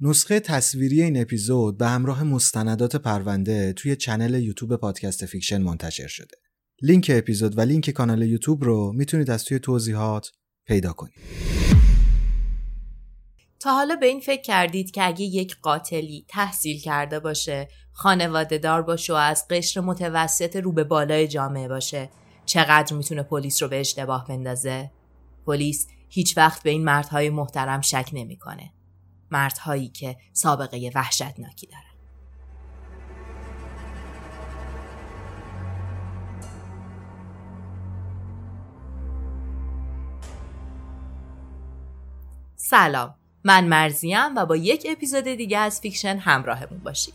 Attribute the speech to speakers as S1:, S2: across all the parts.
S1: نسخه تصویری این اپیزود به همراه مستندات پرونده توی channel یوتیوب پادکست فیکشن منتشر شده. لینک اپیزود و لینک کانال یوتیوب رو می‌تونید از توی توضیحات پیدا کنید.
S2: تا حالا به این فکر کردید که اگه یک قاتلی تحصیل کرده باشه، خانواده دار باشه و از قشر متوسط رو به بالای جامعه باشه، چقدر می‌تونه پلیس رو به اشتباه بندازه؟ پلیس هیچ وقت به این مردهای محترم شک نمی‌کنه. مردهایی که سابقه وحشتناکی دارن. سلام. من مرضیه‌م و با یک اپیزود دیگه از فیکشن همراهمون باشید.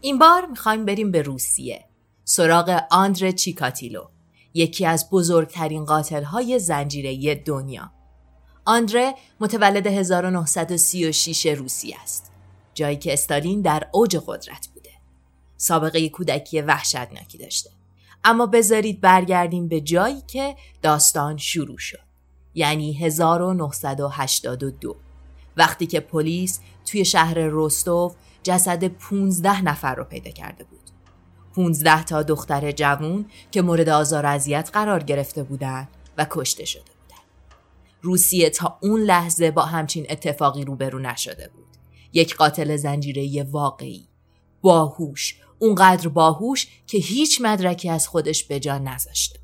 S2: این بار می‌خوایم بریم به روسیه سراغ آندری چیکاتیلو یکی از بزرگترین قاتل های زنجیره دنیا. آندره متولد 1936 روسی است. جایی که استالین در اوج قدرت بوده. سابقه کودکی وحشتناکی داشته. اما بذارید برگردیم به جایی که داستان شروع شد. یعنی 1982 وقتی که پلیس توی شهر روستوف جسد 15 نفر رو پیدا کرده بود. 15 تا دختر جوون که مورد آزار اذیت قرار گرفته بودند و کشته شده. روسیه تا اون لحظه با همچین اتفاقی روبرو نشده بود. یک قاتل زنجیره واقعی. باهوش. اونقدر باهوش که هیچ مدرکی از خودش به جا نذاشته.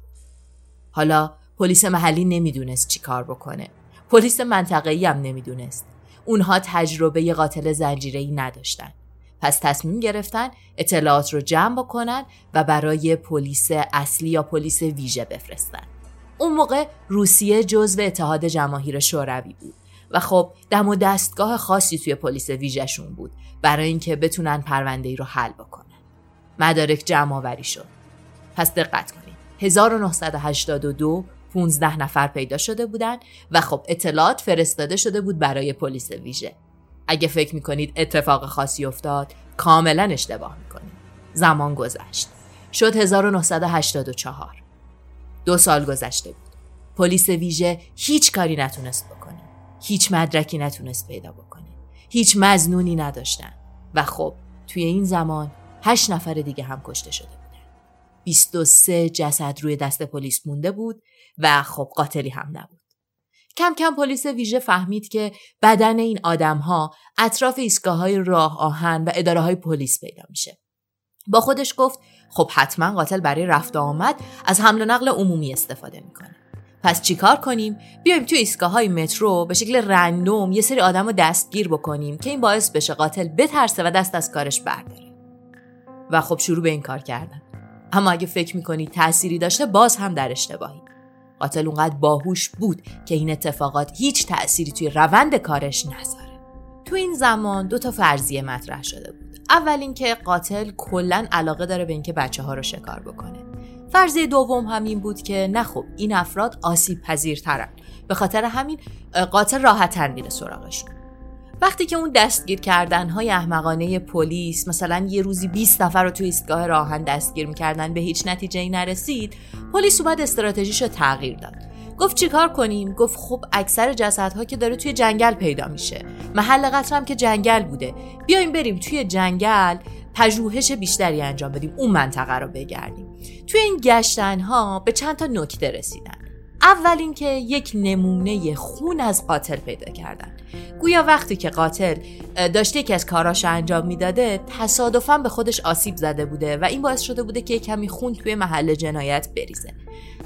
S2: حالا پلیس محلی نمی‌دونست چی کار بکنه. پلیس منطقه‌ای هم نمی‌دونست. اونها تجربه قاتل زنجیره‌ای نداشتن. پس تصمیم گرفتن اطلاعات رو جمع بکنن و برای پلیس اصلی یا پلیس ویژه بفرستن. اون موقع روسیه جزو اتحاد جماهیر شوروی بود. و خب دم و دستگاه خاصی توی پلیس ویژهشون بود برای اینکه بتونن پرونده ای رو حل بکنن. مدارک جمع آوری شد. پس دقت کنید. 1982 15 نفر پیدا شده بودن و خب اطلاعات فرستاده شده بود برای پلیس ویژه. اگه فکر می‌کنید اتفاق خاصی افتاد کاملا اشتباه می‌کنید زمان گذشت. شد 1984 دو سال گذشته بود. پلیس ویژه هیچ کاری نتونست بکنه. هیچ مدرکی نتونست پیدا بکنه. هیچ مزنونی نداشتن. و خب توی این زمان هشت نفر دیگه هم کشته شده بودن. 23 جسد روی دست پلیس مونده بود و خب قاتلی هم نبود. کم کم پلیس ویژه فهمید که بدن این آدم ها اطراف ایستگاه های راه آهن و اداره های پلیس پیدا میشه. با خودش گفت خب حتما قاتل برای رفت آمد از حمل و نقل عمومی استفاده می‌کنه. پس چیکار کنیم؟ بیایم تو ایستگاه های مترو به شکل رندوم یه سری آدم رو دستگیر بکنیم که این باعث بشه قاتل بترسه و دست از کارش برداره. و خب شروع به این کار کردن. اما اگه فکر می‌کنید تأثیری داشته باز هم در اشتباهی. قاتل اونقدر باهوش بود که این اتفاقات هیچ تأثیری توی روند کارش نذاره. تو این زمان دو تا فرضیه مطرح شده بود. اول اینکه قاتل کلا علاقه داره به اینکه بچه ها رو شکار بکنه. فرضیه دوم همین بود که نه خب این افراد آسیب پذیرترن. به خاطر همین قاتل راحتتر میره سراغشون. وقتی که اون دستگیر کردن های احمقانه پلیس مثلا یه روزی 20 نفر رو توی ایستگاه راهن دستگیر می‌کردن به هیچ نتیجه ای نرسید پلیس اومد استراتژیش رو تغییر داد. گفت چیکار کنیم؟ گفت خب اکثر جسدها که داره توی جنگل پیدا میشه. محل قتل هم که جنگل بوده. بیایم بریم توی جنگل پژوهش بیشتری انجام بدیم اون منطقه رو بگردیم. توی این گشتن ها به چند تا نکته رسیدن. اول اینکه یک نمونه خون از قاتل پیدا کردن. گویا وقتی که قاتل داشته یکی از کاراش انجام می‌داده تصادفا به خودش آسیب زده بوده و این باعث شده بوده که کمی خون توی محل جنایت بریزه.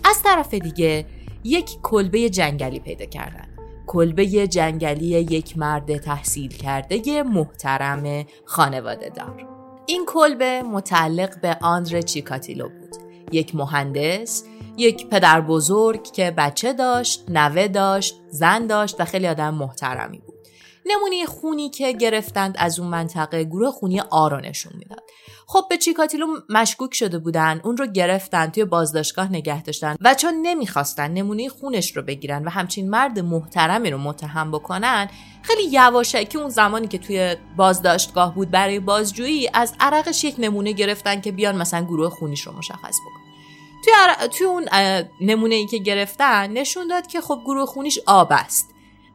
S2: از طرف دیگه یک کلبه جنگلی پیدا کردن. کلبه جنگلی یک مرد تحصیل کرده محترم خانواده دار. این کلبه متعلق به آندر چیکاتیلو بود. یک مهندس یک پدر بزرگ که بچه داشت نوه داشت زن داشت و خیلی آدم محترمی بود. نمونه خونی که گرفتند از اون منطقه گروه خونی آرو نشون می‌داد. خب به چیکاتیلو مشکوک شده بودن اون رو گرفتن توی بازداشتگاه نگه داشتن و چون نمی‌خواستن نمونه خونش رو بگیرن و همچین مرد محترمی رو متهم بکنن خیلی یواشکی اون زمانی که توی بازداشتگاه بود برای بازجویی از عرقش یک نمونه گرفتن که بیان مثلا گروه خونیش رو مشخص بکنن. توی, توی اون نمونه ای که گرفتن نشون داد که خب گروه خونیش آب است.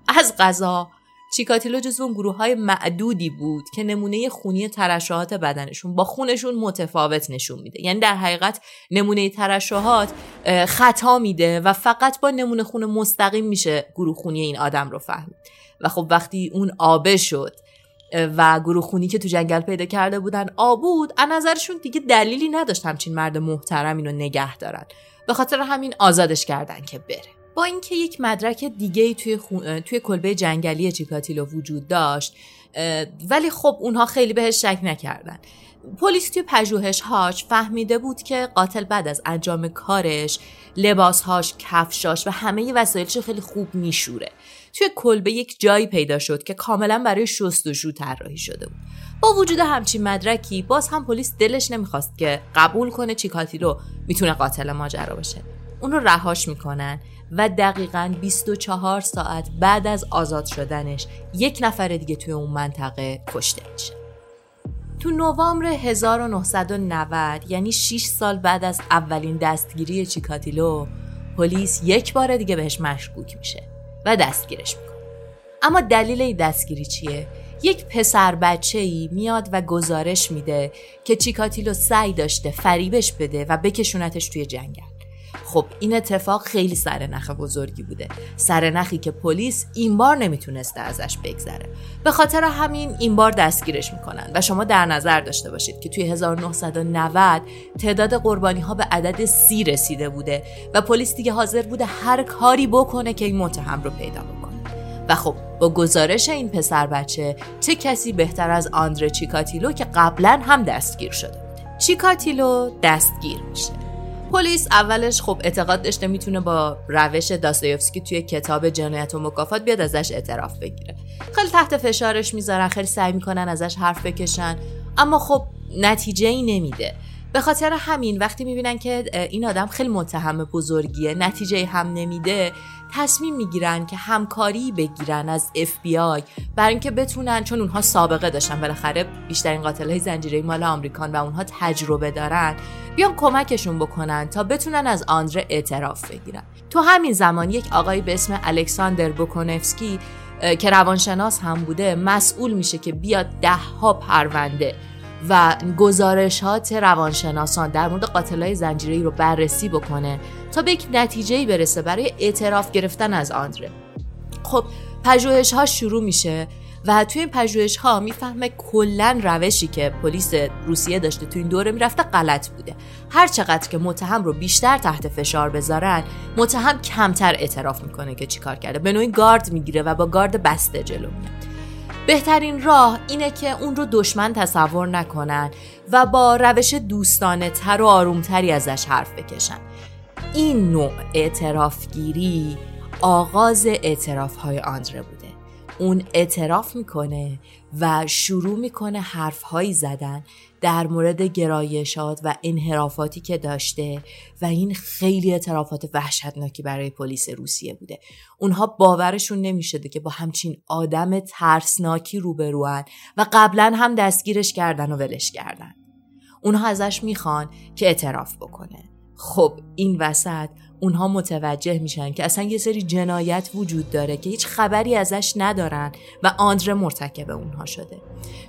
S2: از غذا چیکاتیلو جزو اون گروه های معدودی بود که نمونه خونی ترشحات بدنشون با خونشون متفاوت نشون میده. یعنی در حقیقت نمونه ترشحات خطا میده و فقط با نمونه خون مستقیم میشه گروه خونی این آدم رو فهمید و خب وقتی اون آبه شد و گروه خونی که تو جنگل پیدا کرده بودن آبود از نظرشون دیگه دلیلی نداشت همچین مرد محترم اینو نگه دارن. به خاطر همین آزادش کردن که بره. با اینکه یک مدرک دیگه توی, توی کلبه جنگلی چیکاتیلو وجود داشت ولی خب اونها خیلی بهش شک نکردن. پلیس توی پژوهش هاش فهمیده بود که قاتل بعد از انجام کارش لباسهاش کفشاش و همه وسایلش خیلی خوب میشوره. توی کلبه یک جایی پیدا شد که کاملا برای شستشو طراحی شده بود. با وجود همچین مدرکی باز هم پلیس دلش نمی‌خواست که قبول کنه چیکاتیلو می‌تونه قاتل ماجرا باشه. اون رو رهاش می‌کنن. و دقیقا 24 ساعت بعد از آزاد شدنش یک نفر دیگه توی اون منطقه کشته میشه تو نوامبر 1990 یعنی 6 سال بعد از اولین دستگیری چیکاتیلو پلیس یک بار دیگه بهش مشکوک میشه و دستگیرش می‌کنه. اما دلیل این دستگیری چیه؟ یک پسر بچه ای میاد و گزارش میده که چیکاتیلو سعی داشته فریبش بده و بکشونتش توی جنگل. خب این اتفاق خیلی سرنخ بزرگی بوده. سرنخی که پلیس این بار نمی‌تونسته ازش بگذره. به خاطر همین این بار دستگیرش می‌کنن و شما در نظر داشته باشید که توی 1990 تعداد قربانی ها به عدد سی رسیده بوده و پلیس دیگه حاضر بوده هر کاری بکنه که این متهم رو پیدا بکنه. و خب با گزارش این پسر بچه چه کسی بهتر از آندره چیکاتیلو که قبلا هم دستگیر شده بوده. چیکاتیلو دستگیر میشه. پلیس اولش خب اعتقاد داشته می‌تونه با روش داستایوفسکی توی کتاب جنایت و مکافات بیاد ازش اعتراف بگیره. خیلی تحت فشارش می‌ذارن خیلی سعی می‌کنن ازش حرف بکشن اما خب نتیجه ای نمیده. به خاطر همین وقتی می‌بینن که این آدم خیلی متهم بزرگیه نتیجه هم نمیده تصمیم می‌گیرن که همکاری بگیرن از اف بی آی برای اینکه بتونن چون اونها سابقه داشتن بالاخره بیشترین قاتل های زنجیره مال آمریکان و اونها تجربه دارن بیان کمکشون بکنن تا بتونن از آندره اعتراف بگیرن. تو همین زمان یک آقای به اسم الکساندر بوکونفسکی که روانشناس هم بوده مسئول میشه که بیاد ده ها پرونده و گزارشات روانشناسان در مورد قاتلای زنجیره‌ای رو بررسی بکنه تا به یک نتیجه برسه برای اعتراف گرفتن از آندره. خب پژوهش ها شروع میشه و توی این پژوهش ها می‌فهمه کلا روشی که پلیس روسیه داشته تو این دوره می‌رفته غلط بوده. هر چقدر که متهم رو بیشتر تحت فشار بذارن متهم کمتر اعتراف می‌کنه که چیکار کرده. به نوعی گارد می‌گیره و با گارد بسته جلو میاد بهترین راه اینه که اون رو دشمن تصور نکنن و با روش دوستانه تر و آرومتری ازش حرف بکشن. این نوع اعترافگیری آغاز اعتراف های آندره بوده. اون اعتراف می‌کنه و شروع می‌کنه حرفهایی زدن در مورد گرایشات و انحرافاتی که داشته و این خیلی اعترافات وحشتناکی برای پلیس روسیه بوده. اونها باورشون نمی‌شده که با همچین آدم ترسناکی روبروان و قبلا هم دستگیرش کردن و ولش کردن. اونها ازش می‌خوان که اعتراف بکنه. خب این وسط اونها متوجه میشن که اصلا یه سری جنایت وجود داره که هیچ خبری ازش ندارن و آندره مرتکب اونها شده.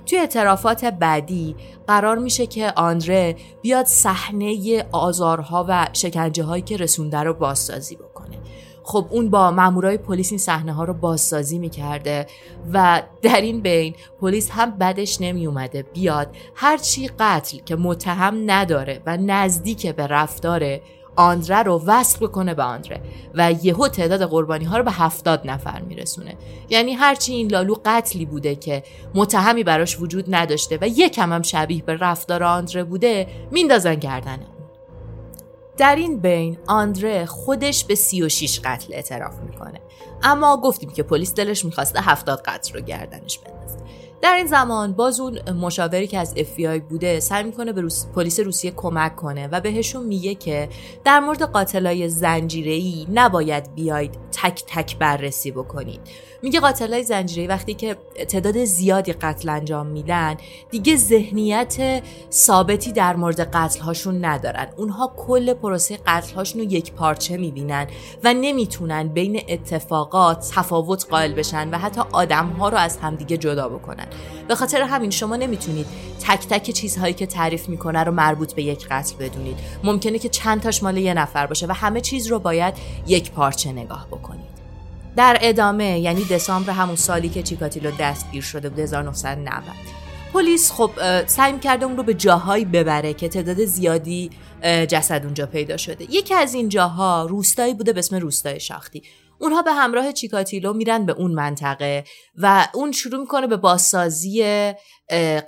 S2: توی اعترافات بعدی قرار میشه که آندره بیاد صحنه آزارها و شکنجه هایی که رسونده رو بازسازی بکنه. خب اون با مامورای پلیس این صحنه ها رو بازسازی می‌کرده و در این بین پلیس هم بدش نمی اومده بیاد هرچی قتل که متهم نداره و نزدیک به رفتار آندره رو وصل بکنه به آندره و یهو تعداد قربانی ها رو به هفتاد نفر میرسونه. یعنی هرچی این لالو قتلی بوده که متهمی براش وجود نداشته و یکم هم شبیه به رفتار آندره بوده میندازن گردنه در این بین آندره خودش به 36 قتل اعتراف می‌کنه. اما گفتیم که پلیس دلش می‌خواسته 70 قتل رو گردنش بندازه. در این زمان باز اون مشاوری که از FBI بوده سعی می‌کنه به روس... پلیس روسیه کمک کنه و بهشون میگه که در مورد قاتلای زنجیره‌ای نباید بیاید تک تک بررسی بکنید. میگه قاتلای زنجیره‌ای وقتی که تعداد زیادی قتل انجام میدن دیگه ذهنیت ثابتی در مورد قتل هاشون ندارن. اونها کل پروسه قتل هاشون رو یک پارچه می‌بینن و نمی‌تونن بین اتفاقات تفاوت قائل بشن و حتی آدم ها رو از همدیگه جدا بکنن. به خاطر همین شما نمی‌تونید تک تک چیزهایی که تعریف می‌کنه رو مربوط به یک قتل بدونید. ممکنه که چند تاش مال یه نفر باشه و همه چیز رو باید یک پارچه نگاه بکنید. در ادامه یعنی دسامبر همون سالی که چیکاتیلو دستگیر شده بود 1990 پلیس خب سعی کرده اون رو به جاهایی ببره که تعداد زیادی جسد اونجا پیدا شده. یکی از این جاها روستایی بوده به اسم روستای شاختی. اونها به همراه چیکاتیلو میرن به اون منطقه و اون شروع می‌کنه به بازسازی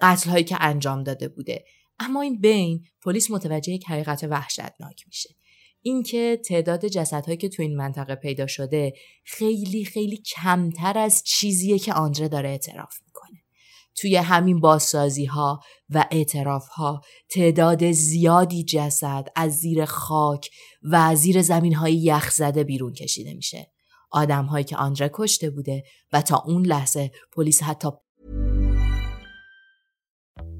S2: قتل هایی که انجام داده بوده. اما این بین پلیس متوجه یک حقیقت وحشتناک میشه. اینکه تعداد جسدهایی که تو این منطقه پیدا شده خیلی خیلی کمتر از چیزیه که آندره داره اعتراف می‌کنه. توی همین بازسازی ها و اعتراف ها تعداد زیادی جسد از زیر خاک و زیر زمین های یخ زده بیرون کشیده میشه. آدم هایی که آندره کشته بوده و تا اون لحظه پلیس حتی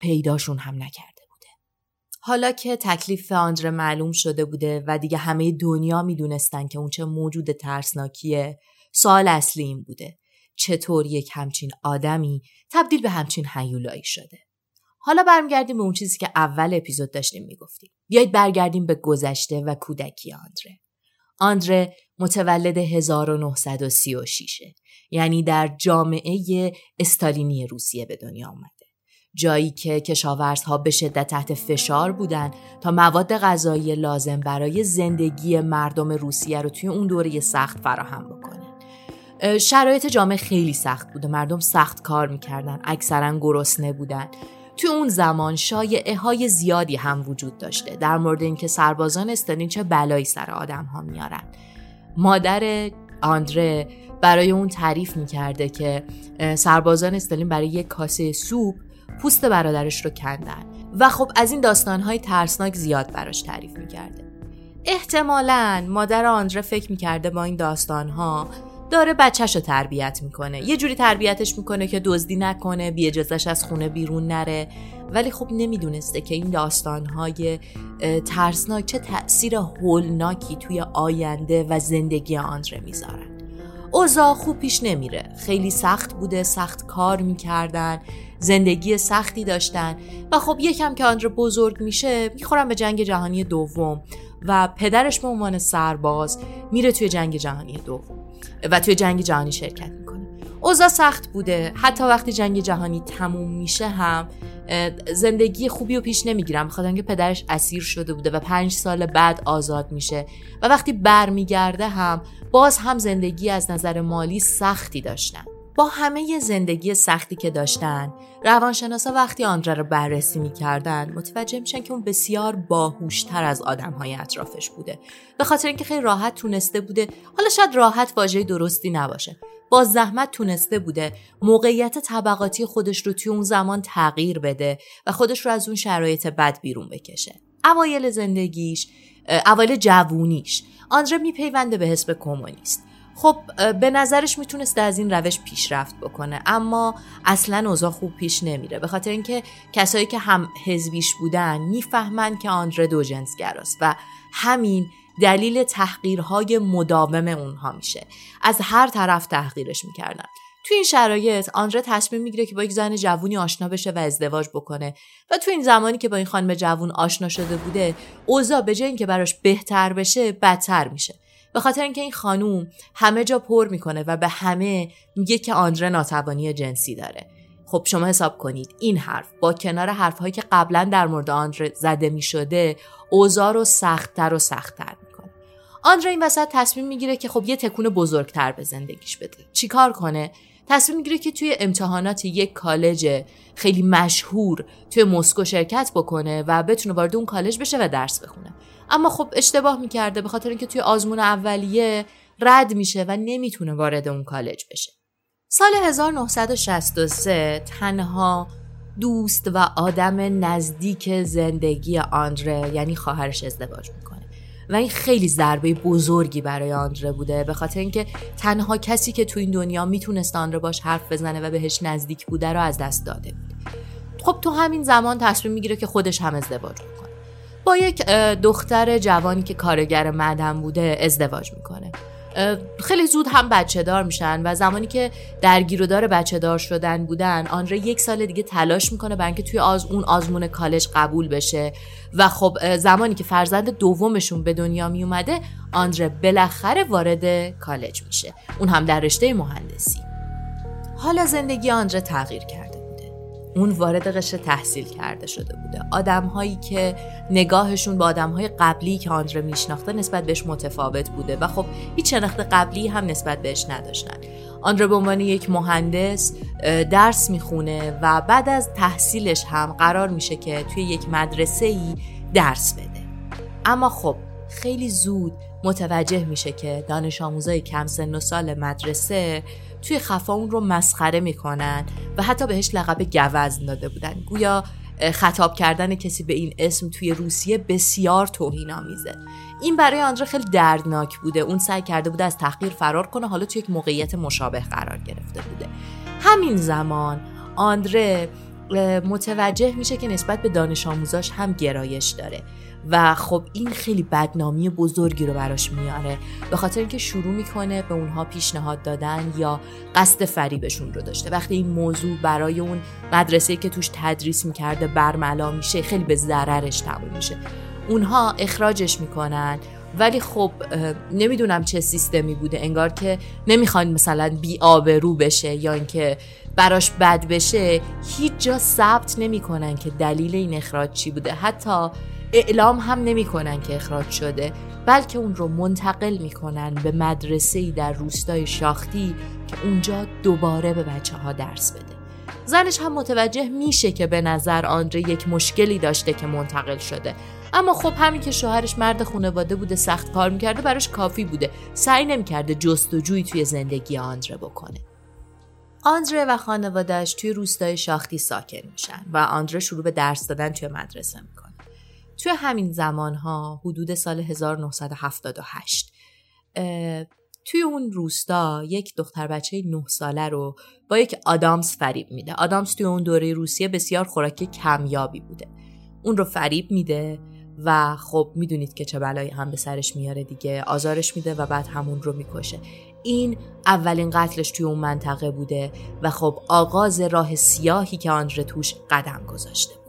S2: پیداشون هم نکرده بوده. حالا که تکلیف آندره معلوم شده بوده و دیگه همه دنیا می‌دونستن که اون چه موجود ترسناکیه سوال اصلی این بوده. چطور یک همچین آدمی تبدیل به همچین حیولایی شده؟ حالا برمیگردیم به اون چیزی که اول اپیزود داشتیم می‌گفتیم. بیایید برگردیم به گذشته و کودکی آندره. آندره متولد 1936 یعنی در جامعه استالینی روسیه به دنیا آمده جایی که کشاورزها به شدت تحت فشار بودن تا مواد غذایی لازم برای زندگی مردم روسیه رو توی اون دوره سخت فراهم بکنن شرایط جامعه خیلی سخت بوده مردم سخت کار می‌کردن اکثرا گرسنه بودن. توی اون زمان شایعه های زیادی هم وجود داشته در مورد اینکه سربازان استالین چه بلایی سر آدم ها میارن مادر آندره برای اون تعریف می‌کرده که سربازان استالین برای یک کاسه سوپ پوست برادرش رو کندن. و خب از این داستانهای ترسناک زیاد براش تعریف می‌کرده. احتمالا مادر آندره فکر می‌کرده با این داستانها داره بچهش رو تربیت می‌کنه. یه جوری تربیتش می‌کنه که دزدی نکنه بی اجازش از خونه بیرون نره. ولی خب نمی‌دونسته که این داستانهای ترسناک چه تأثیر هولناکی توی آینده و زندگی آندره می‌ذارن. اوضاع خوب پیش نمیره. خیلی سخت بوده سخت کار می‌کردن زندگی سختی داشتن. و خب یکم که آندره بزرگ میشه می‌خورن به جنگ جهانی دوم. و پدرش به عنوان سرباز میره توی جنگ جهانی دوم. و توی جنگ جهانی شرکت می‌کنه. اوضاع سخت بوده. حتی وقتی جنگ جهانی تموم میشه هم زندگی خوبی رو پیش نمی‌گیرم. بخاطر اینکه پدرش اسیر شده بوده و پنج سال بعد آزاد میشه. و وقتی برمیگرده هم باز هم زندگی از نظر مالی سختی داشتن. با همه زندگی سختی که داشتن. روانشناسا وقتی آندره رو بررسی می‌کردن متوجه میشن که اون بسیار باهوشتر از آدمهای اطرافش بوده. به خاطر اینکه خیلی راحت تونسته بوده حالا شاید راحت واژه درستی نباشه. با زحمت تونسته بوده موقعیت طبقاتی خودش رو توی اون زمان تغییر بده و خودش رو از اون شرایط بد بیرون بکشه. اوایل زندگیش اوایل جوونیش. آندره میپیونده به حزب کمونیست. خب به نظرش می‌تونست از این روش پیشرفت بکنه اما اصلا اوضاع خوب پیش نمیره. به خاطر اینکه کسایی که هم حزبیش بودن می‌فهمند که آندره دو جنسگراست و همین دلیل تحقیرهای مداوم اونها میشه. از هر طرف تحقیرش می‌کردن. تو این شرایط آندره تصمیم می‌گیره که با یک زن جوونی آشنا بشه و ازدواج بکنه و تو این زمانی که با این خانم جوون آشنا شده بوده اوضاع به جای اینکه براش بهتر بشه بدتر میشه. به خاطر اینکه این خانوم همه جا پر می‌کنه و به همه میگه که آندره ناتوانی جنسی داره. خب شما حساب کنید این حرف با کنار حرفهایی که قبلا در مورد آندره زده می‌شده اوضاع رو سختتر و سختتر می‌کنه. آندره این وسط تصمیم می‌گیره که خب یه تکون بزرگتر به زندگیش بده. چیکار کنه؟ تصمیم می‌گیره که توی امتحانات یک کالج خیلی مشهور توی مسکو شرکت بکنه و بتونه وارد اون کالج بشه و درس بخونه. اما خب اشتباه می‌کرده به خاطر اینکه توی آزمون اولیه رد میشه و نمی‌تونه وارد اون کالج بشه. سال 1963 تنها دوست و آدم نزدیک زندگی آندره یعنی خواهرش ازدواج می‌کنه. و این خیلی ضربه بزرگی برای آندره بوده به خاطر اینکه تنها کسی که تو این دنیا می‌تونست آندره باش حرف بزنه و بهش نزدیک بوده رو از دست داده بود. خب تو همین زمان تصمیم می‌گیره که خودش هم ازدواج کنه. با یک دختر جوانی که کارگر مدن بوده ازدواج می‌کنه. خیلی زود هم بچه دار میشن و زمانی که درگیر و دار بچه دار شدن بودن آنره یک سال دیگه تلاش می‌کنه برای اینکه توی آز اون آزمون کالج قبول بشه. و خب زمانی که فرزند دومشون به دنیا می اومده آندره بالاخره وارد کالج میشه. اون هم در رشته مهندسی. حالا زندگی آندره تغییر کرده اون وارد قشر تحصیل کرده شده بوده. آدم هایی که نگاهشون با آدم های قبلی که آندره میشناخته نسبت بهش متفاوت بوده و خب هیچ شناخت قبلی هم نسبت بهش نداشتن. آندره به عنوان یک مهندس درس می‌خونه و بعد از تحصیلش هم قرار میشه که توی یک مدرسه ای درس بده. اما خب خیلی زود متوجه میشه که دانش آموزای کم سن و سال مدرسه توی خفا اون رو مسخره می‌کنن و حتی بهش لقب گوزن داده بودن. گویا خطاب کردن کسی به این اسم توی روسیه بسیار توهین آمیزه این برای آندره خیلی دردناک بوده. اون سعی کرده بوده از تحقیر فرار کنه حالا توی یک موقعیت مشابه قرار گرفته بوده. همین زمان آندره متوجه میشه که نسبت به دانش آموزاش هم گرایش داره. و خب این خیلی بدنامی بزرگی رو براش میاره. به خاطر اینکه شروع می‌کنه به اونها پیشنهاد دادن یا قصد فریبشون رو داشته. وقتی این موضوع برای اون مدرسه که توش تدریس می‌کرده برملا میشه خیلی به ضررش تموم میشه. اونها اخراجش می‌کنن ولی خب نمی‌دونم چه سیستمی بوده. انگار که نمی‌خوان مثلا بی آبرو بشه یا اینکه براش بد بشه. هیچ جا ثبت نمی‌کنن که دلیل این اخراج چی بوده. حتی اعلام هم نمی‌کنن که اخراج شده بلکه اون رو منتقل می‌کنن به مدرسه در روستای شاختی که اونجا دوباره به بچه ها درس بده. زنش هم متوجه میشه که به نظر آندره یک مشکلی داشته که منتقل شده. اما خب همین که شوهرش مرد خانواده بوده سخت کار می‌کرده براش کافی بوده. سعی نمی‌کرده جستجویی توی زندگی آندره بکنه. آندره و خانوادهش توی روستای شاختی ساکن میشن و آندره شروع به درس دادن توی مدرسه می‌کنه. توی همین زمان ها حدود سال 1978 توی اون روستا یک دختر بچه نه ساله رو با یک آدامس فریب میده. آدامس توی اون دوره روسیه بسیار خوراک کمیابی بوده. اون رو فریب میده و خب می‌دونید که چه بلایی هم به سرش میاره دیگه آزارش میده و بعد همون رو می‌کشه. این اولین قتلش توی اون منطقه بوده و خب آغاز راه سیاهی که آندره توش قدم گذاشته بوده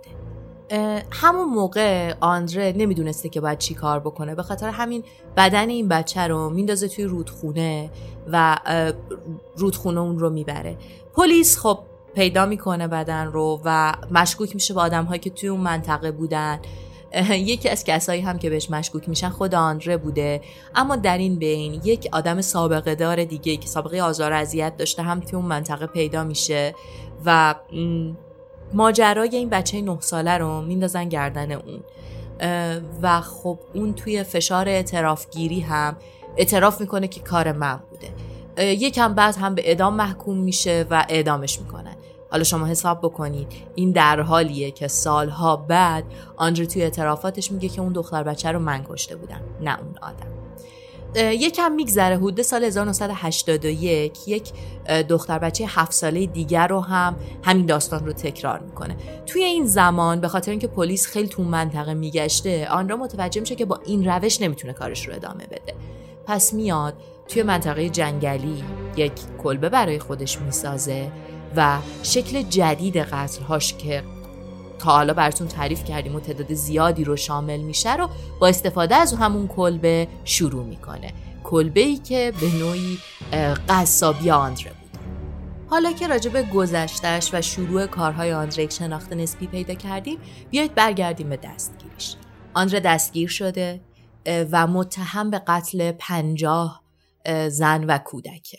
S2: همون موقع آندره نمی‌دونسته که باید چی کار بکنه. به خاطر همین بدن این بچه رو میندازه توی رودخونه و رودخونه اون رو می‌بره. پلیس خب پیدا می‌کنه بدن رو و مشکوک میشه به آدم هایی که توی اون منطقه بودن. یکی از کسایی هم که بهش مشکوک میشن خود آنره بوده. اما در این بین یک آدم سابقه دار دیگه که سابقه آزار اذیت داشته هم توی اون منطقه پیدا میشه و ماجرای این بچه نه ساله رو میندازن گردن اون. و خب اون توی فشار اعترافگیری هم اعتراف می‌کنه که کار من بوده. یکم بعد هم به اعدام محکوم میشه و اعدامش می‌کنن. حالا شما حساب بکنید این در حالیه که سالها بعد آنجا توی اعترافاتش میگه که اون دختر بچه رو من کشته بودم نه اون آدم. یکم میگذره حدود سال 1981 یک دختر بچه هفت ساله دیگر رو هم همین داستان رو تکرار می‌کنه. توی این زمان به خاطر اینکه پلیس خیلی تو منطقه میگشته آن را متوجه میشه که با این روش نمی‌تونه کارش رو ادامه بده. پس میاد توی منطقه جنگلی یک کلبه برای خودش می‌سازه و شکل جدید قتلهاش که تا حالا براتون تعریف کردیم و تعداد زیادی رو شامل میشه رو با استفاده از همون کلبه شروع می‌کنه. کلبه ای که به نوعی قصابی آندره بود. حالا که راجع به گذشتش و شروع کارهای آندره یک شناخت نسبی پیدا کردیم بیایید برگردیم به دستگیریش. آندره دستگیر شده و متهم به قتل پنجاه زن و کودکه.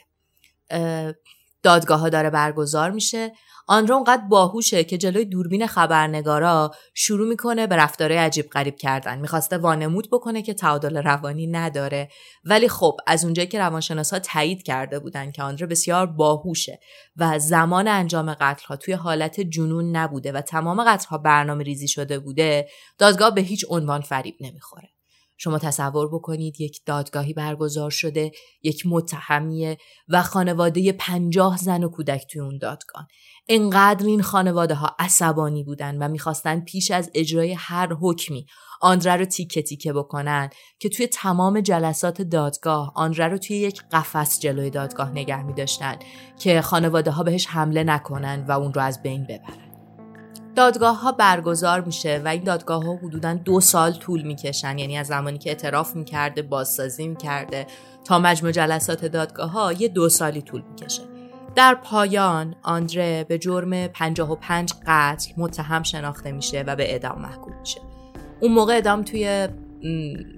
S2: دادگاه ها داره برگزار میشه. آندرو اونقدر باهوشه که جلوی دوربین خبرنگارا شروع می‌کنه به رفتارهای عجیب غریب کردن. می‌خواسته وانمود بکنه که تعادل روانی نداره. ولی خب از اونجایی که روانشناسا تایید کرده بودن که آندرو بسیار باهوشه و زمان انجام قتل ها توی حالت جنون نبوده و تمام قتل ها برنامه ریزی شده بوده دادگاه به هیچ عنوان فریب نمی‌خوره. شما تصور بکنید یک دادگاهی برگزار شده یک متهمیه و خانواده پنجاه زن و کودک توی اون دادگاه. انقدر این خانواده ها عصبانی بودن و می‌خواستن پیش از اجرای هر حکمی آندره رو تیکه تیکه بکنن که توی تمام جلسات دادگاه آندره رو توی یک قفس جلوی دادگاه نگه می که خانواده ها بهش حمله نکنن و اون رو از بین ببرن. دادگاه ها برگزار میشه و این دادگاه ها حدودا دو سال طول می‌کشن. یعنی از زمانی که اعتراف می‌کرده بازسازی می‌کرده تا مجموع جلسات دادگاه ها یه دو سالی طول می‌کشه. در پایان آندره به جرم 55 قتل متهم شناخته میشه و به اعدام محکوم میشه. اون موقع اعدام توی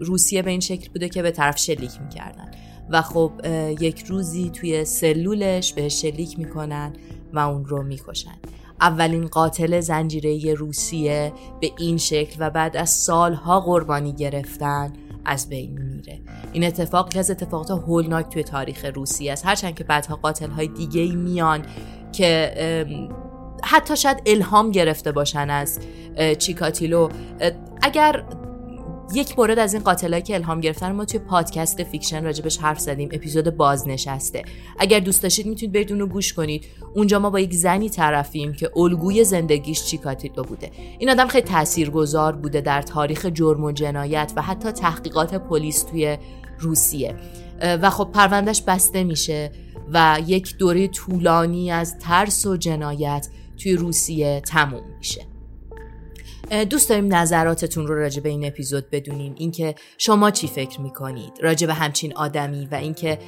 S2: روسیه به این شکل بوده که به طرف شلیک می‌کردن. و خب یک روزی توی سلولش به شلیک می‌کنن و اون رو می‌کشن. اولین قاتل زنجیره‌ای روسیه به این شکل و بعد از سالها قربانی گرفتن از بین میره. این اتفاق از اتفاقات هولناک توی تاریخ روسیه است. هرچند که بعدها قاتل های دیگه میان که حتی شاید الهام گرفته باشن از چیکاتیلو. اگر یک مورد از این قاتلایی که الهام گرفتن ما توی پادکست فیکشن راجع بهش حرف زدیم. اپیزود بازنشسته. اگر دوست داشتید می‌تونید برید اونو گوش کنید. اونجا ما با یک زنی طرفیم که الگوی زندگیش چیکاتیلو بوده. این آدم خیلی تاثیرگذار بوده در تاریخ جرم و جنایت و حتی تحقیقات پلیس توی روسیه. و خب پروندهش بسته میشه و یک دوره طولانی از ترس و جنایت توی روسیه تموم میشه. دوست داریم نظراتتون رو راجع به این اپیزود بدونیم اینکه شما چی فکر می‌کنید؟ راجع به همچین آدمی و اینکه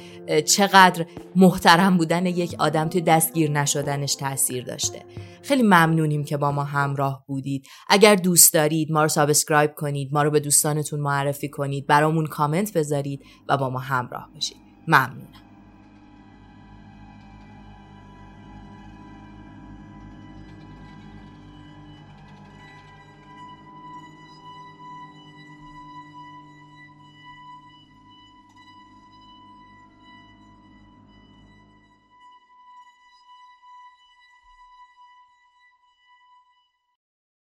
S2: چقدر محترم بودن یک آدم توی دستگیر نشدنش تاثیر داشته. خیلی ممنونیم که با ما همراه بودید. اگر دوست دارید ما رو subscribe کنید ما رو به دوستانتون معرفی کنید برامون کامنت بذارید و با ما همراه باشید. ممنونم.